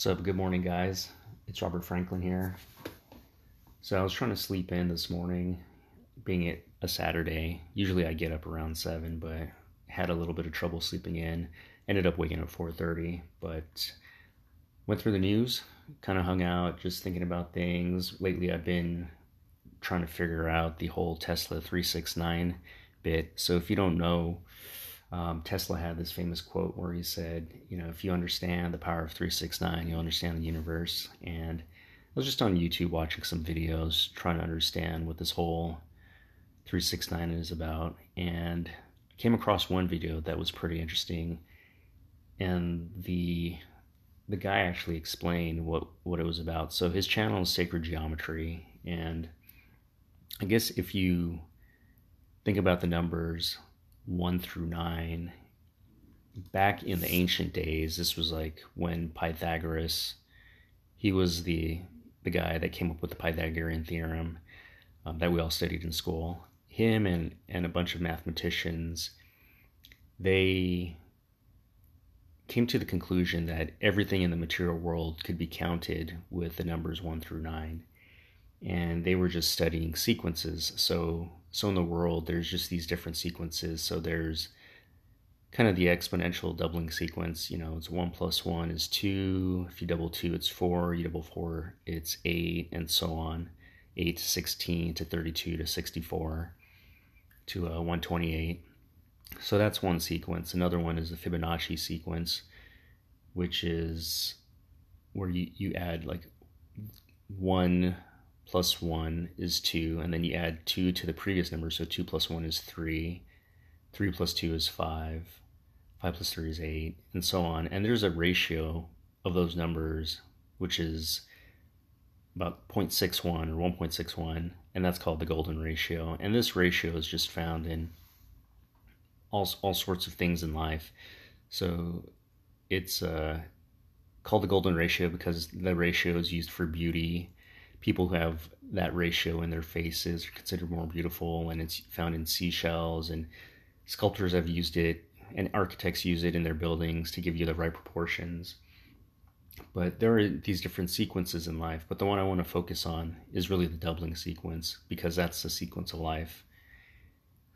What's up? Good morning, guys. It's Robert Franklin here. So I was trying to sleep in this morning, being it a Saturday. Usually I get up around seven, but had a little bit of trouble sleeping in. Ended up waking up at four thirty, but went through the news, kind of hung out, just thinking about things. Lately, I've been trying to figure out the whole Tesla three six nine bit. So if you don't know um, Tesla had this famous quote where he said, you know, if you understand the power of 369, you'll understand the universe. And I was just on YouTube watching some videos trying to understand what this whole 369 is about and came across one video that was pretty interesting and the the guy actually explained what what it was about. So his channel is Sacred Geometry and I guess if you think about the numbers 1 through 9 back in the ancient days this was like when pythagoras he was the the guy that came up with the pythagorean theorem um, that we all studied in school. Him and and a bunch of mathematicians they came to the conclusion that everything in the material world could be counted with the numbers 1 through 9 and they were just studying sequences. So so in the world there's just these different sequences. So there's kind of the exponential doubling sequence you know it's 1 plus 1 is 2 if you double 2 it's 4 you double 4 it's 8 and so on. 8 to 16 to 32 to 64 to uh, 128 so that's one sequence. Another one is the fibonacci sequence which is where you, you add like one plus 1 is 2, and then you add 2 to the previous number, so 2 plus 1 is 3, 3 plus 2 is 5, 5 plus 3 is 8, and so on. And there's a ratio of those numbers, which is about 0.61 or 1.61, and that's called the golden ratio. And this ratio is just found in all, all sorts of things in life. So it's uh, called the golden ratio because the ratio is used for beauty people who have that ratio in their faces are considered more beautiful, and it's found in seashells. And sculptors have used it, and architects use it in their buildings to give you the right proportions. But there are these different sequences in life, but the one I want to focus on is really the doubling sequence because that's the sequence of life.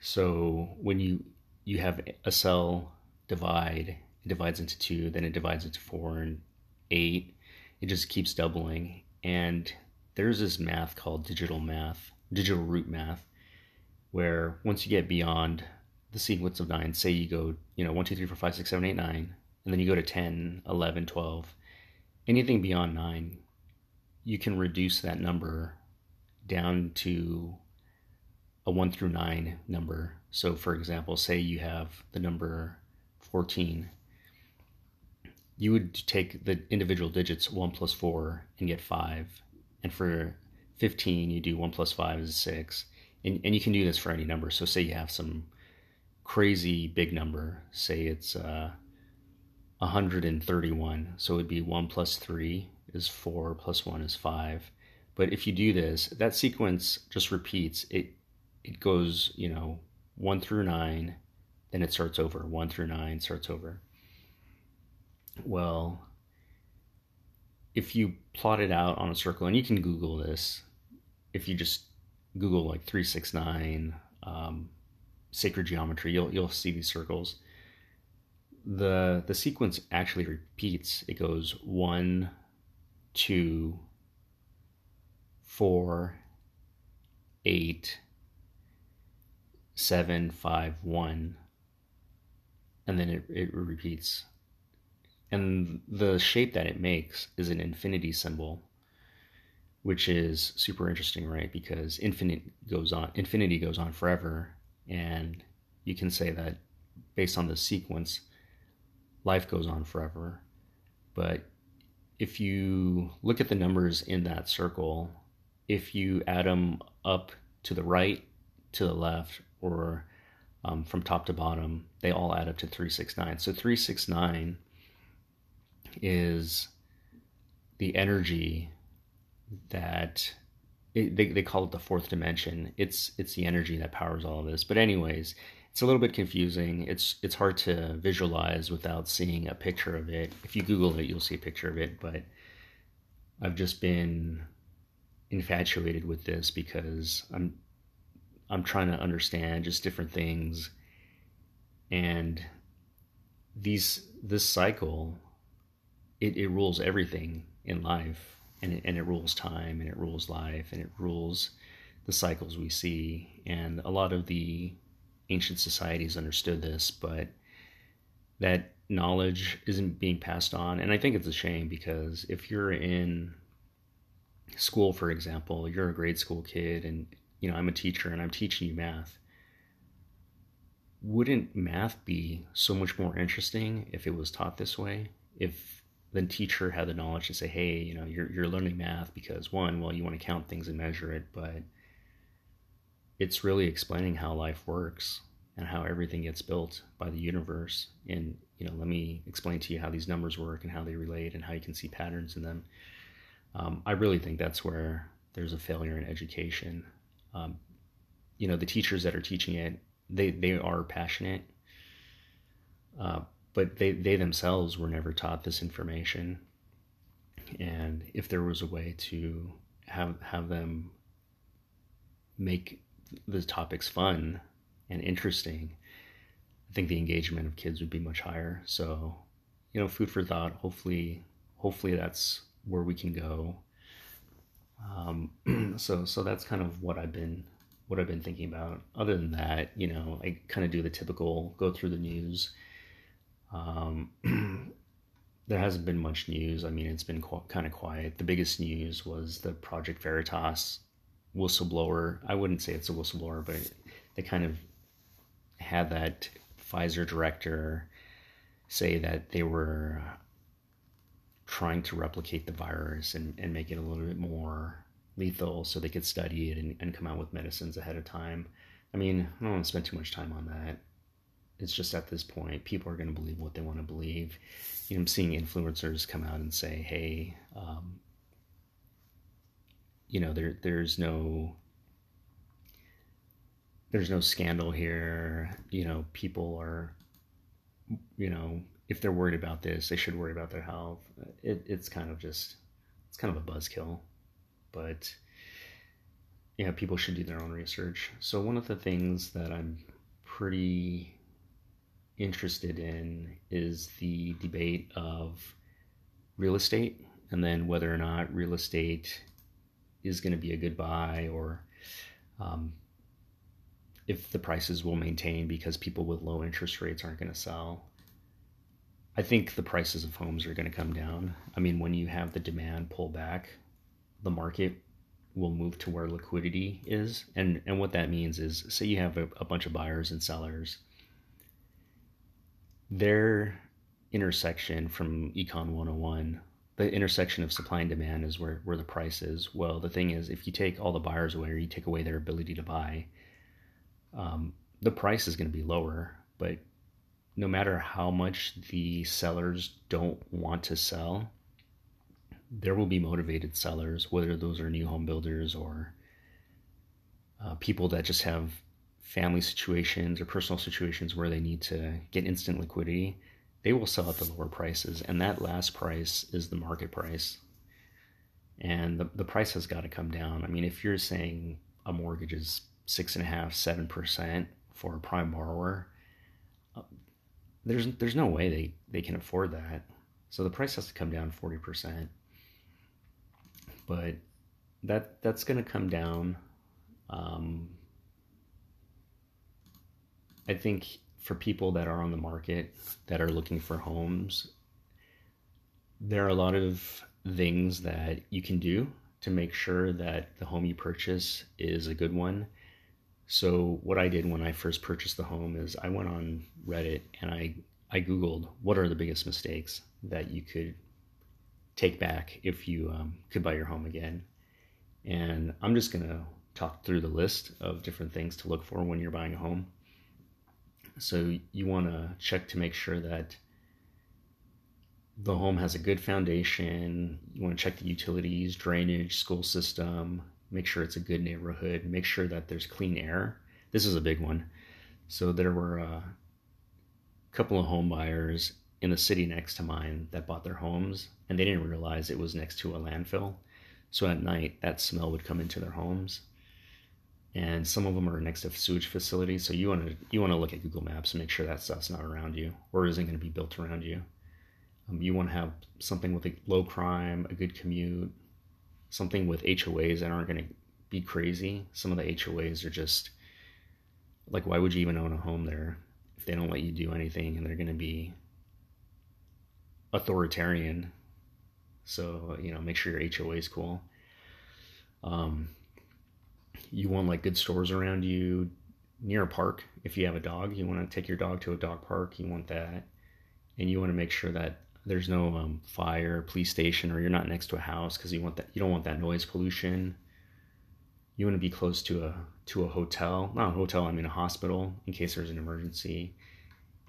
So when you you have a cell divide, it divides into two, then it divides into four and eight. It just keeps doubling, and there's this math called digital math, digital root math, where once you get beyond the sequence of nine, say you go, you know, 1, 2, 3, 4, 5, 6, 7, 8, 9, and then you go to 10, 11, 12, anything beyond 9, you can reduce that number down to a 1 through 9 number. So, for example, say you have the number 14. You would take the individual digits 1 plus 4 and get 5 and for 15 you do 1 plus 5 is 6 and, and you can do this for any number. So say you have some crazy big number say it's uh, 131 so it would be 1 plus 3 is 4 plus 1 is 5 but if you do this that sequence just repeats. It it goes you know 1 through 9 then it starts over. 1 through 9 starts over. Well if you plot it out on a circle, and you can Google this, if you just Google like 369 um, sacred geometry, you'll you'll see these circles. The the sequence actually repeats. It goes one, two, four, eight, seven, five, one, and then it, it repeats and the shape that it makes is an infinity symbol, which is super interesting, right? Because infinite goes on, infinity goes on forever, and you can say that based on the sequence, life goes on forever. But if you look at the numbers in that circle, if you add them up to the right, to the left, or um, from top to bottom, they all add up to 369. So 369 is the energy that it, they, they call it the fourth dimension it's it's the energy that powers all of this but anyways it's a little bit confusing. It's it's hard to visualize without seeing a picture of it. If you Google it, you'll see a picture of it. But I've just been infatuated with this because I'm I'm trying to understand just different things and these this cycle it, it rules everything in life and it, and it rules time and it rules life and it rules the cycles we see and a lot of the ancient societies understood this, but that knowledge isn't being passed on. And I think it's a shame because if you're in school, for example, you're a grade school kid and you know, I'm a teacher and I'm teaching you math. Wouldn't math be so much more interesting if it was taught this way? If the teacher had the knowledge to say, hey, you know, you're, you're learning math because one, well, you want to count things and measure it, but it's really explaining how life works and how everything gets built by the universe. And, you know, let me explain to you how these numbers work and how they relate and how you can see patterns in them. Um, I really think that's where there's a failure in education. Um, you know, the teachers that are teaching it, they, they are passionate, uh, but they, they themselves were never taught this information. And if there was a way to have, have them make the topics fun and interesting, I think the engagement of kids would be much higher. So, you know, food for thought. Hopefully, hopefully that's where we can go. Um, so, so that's kind of what I've been what I've been thinking about. Other than that, you know, I kind of do the typical go through the news. Um, there hasn't been much news. I mean, it's been qu- kind of quiet. The biggest news was the Project Veritas whistleblower. I wouldn't say it's a whistleblower, but they kind of had that Pfizer director say that they were trying to replicate the virus and, and make it a little bit more lethal so they could study it and, and come out with medicines ahead of time. I mean, I don't want to spend too much time on that. It's just at this point, people are going to believe what they want to believe. You know, I'm seeing influencers come out and say, hey, um, you know there there's no there's no scandal here. You know people are you know if they're worried about this they should worry about their health. It, it's kind of just it's kind of a buzzkill. But yeah people should do their own research. So one of the things that i'm pretty interested in is the debate of real estate and then whether or not real estate is going to be a good buy or um, if the prices will maintain because people with low interest rates aren't going to sell. I think the prices of homes are going to come down. I mean, when you have the demand pull back, the market will move to where liquidity is. And, and what that means is say you have a, a bunch of buyers and sellers, their intersection from Econ 101 the intersection of supply and demand is where, where the price is. Well, the thing is, if you take all the buyers away or you take away their ability to buy, um, the price is going to be lower. But no matter how much the sellers don't want to sell, there will be motivated sellers, whether those are new home builders or uh, people that just have family situations or personal situations where they need to get instant liquidity they will sell at the lower prices, and that last price is the market price. And the, the price has got to come down. I mean, if you're saying a mortgage is six and a half, seven percent for a prime borrower, uh, there's there's no way they, they can afford that. So the price has to come down forty percent. But that that's going to come down. Um, I think for people that are on the market that are looking for homes, there are a lot of things that you can do to make sure that the home you purchase is a good one. So what I did when I first purchased the home is I went on Reddit and I I googled what are the biggest mistakes that you could take back if you um, could buy your home again. And I'm just gonna talk through the list of different things to look for when you're buying a home. So you want to check to make sure that the home has a good foundation. You want to check the utilities, drainage, school system, make sure it's a good neighborhood, make sure that there's clean air. This is a big one. So there were a couple of home buyers in the city next to mine that bought their homes and they didn't realize it was next to a landfill. So at night, that smell would come into their homes. And some of them are next to sewage facilities, so you want to you want to look at Google Maps and make sure that stuff's not around you or isn't going to be built around you. Um, you want to have something with a low crime, a good commute, something with HOAs that aren't going to be crazy. Some of the HOAs are just like, why would you even own a home there if they don't let you do anything and they're going to be authoritarian? So, you know, make sure your HOA is cool. Um, you want like good stores around you near a park. If you have a dog, you want to take your dog to a dog park. You want that. And you want to make sure that there's no um, fire, police station, or you're not next to a house because you want that. You don't want that noise pollution. You want to be close to a to a hotel, not a hotel. I mean a hospital in case there's an emergency.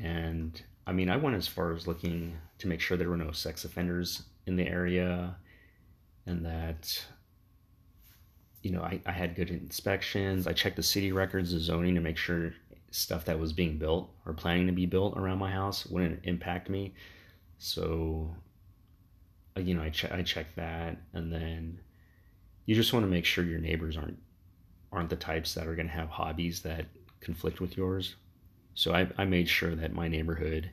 And I mean, I went as far as looking to make sure there were no sex offenders in the area, and that you know I, I had good inspections. I checked the city records, the zoning to make sure stuff that was being built or planning to be built around my house wouldn't impact me so, uh, you know, I, ch- I check that, and then you just want to make sure your neighbors aren't aren't the types that are going to have hobbies that conflict with yours. So I, I made sure that my neighborhood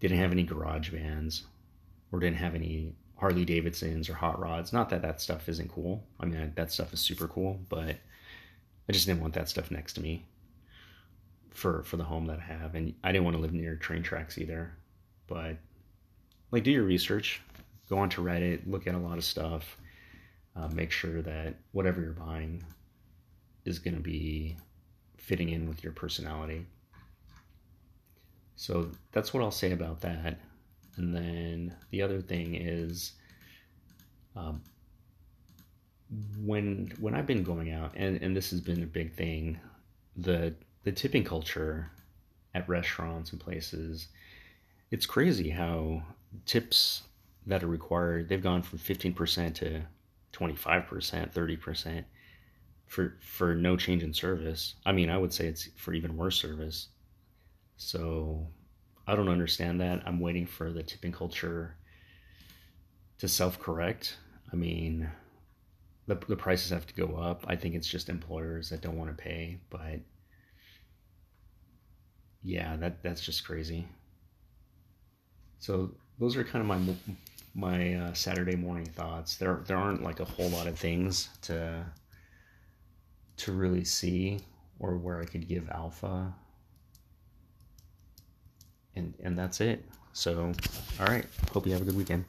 didn't have any garage vans or didn't have any Harley Davidsons or hot rods. Not that that stuff isn't cool. I mean, that stuff is super cool, but I just didn't want that stuff next to me for for the home that I have, and I didn't want to live near train tracks either. But like do your research, go onto Reddit, look at a lot of stuff, uh, make sure that whatever you're buying is going to be fitting in with your personality. So that's what I'll say about that. And then the other thing is, um, when when I've been going out, and, and this has been a big thing, the the tipping culture at restaurants and places, it's crazy how tips that are required they've gone from 15% to 25% 30% for for no change in service. I mean i would say it's for even worse service. So i don't understand that i'm waiting for the tipping culture to self-correct i mean the, the prices have to go up i think it's just employers that don't want to pay but yeah that that's just crazy so those are kind of my my uh, Saturday morning thoughts. There there aren't like a whole lot of things to to really see or where I could give alpha. And and that's it. So, all right. Hope you have a good weekend.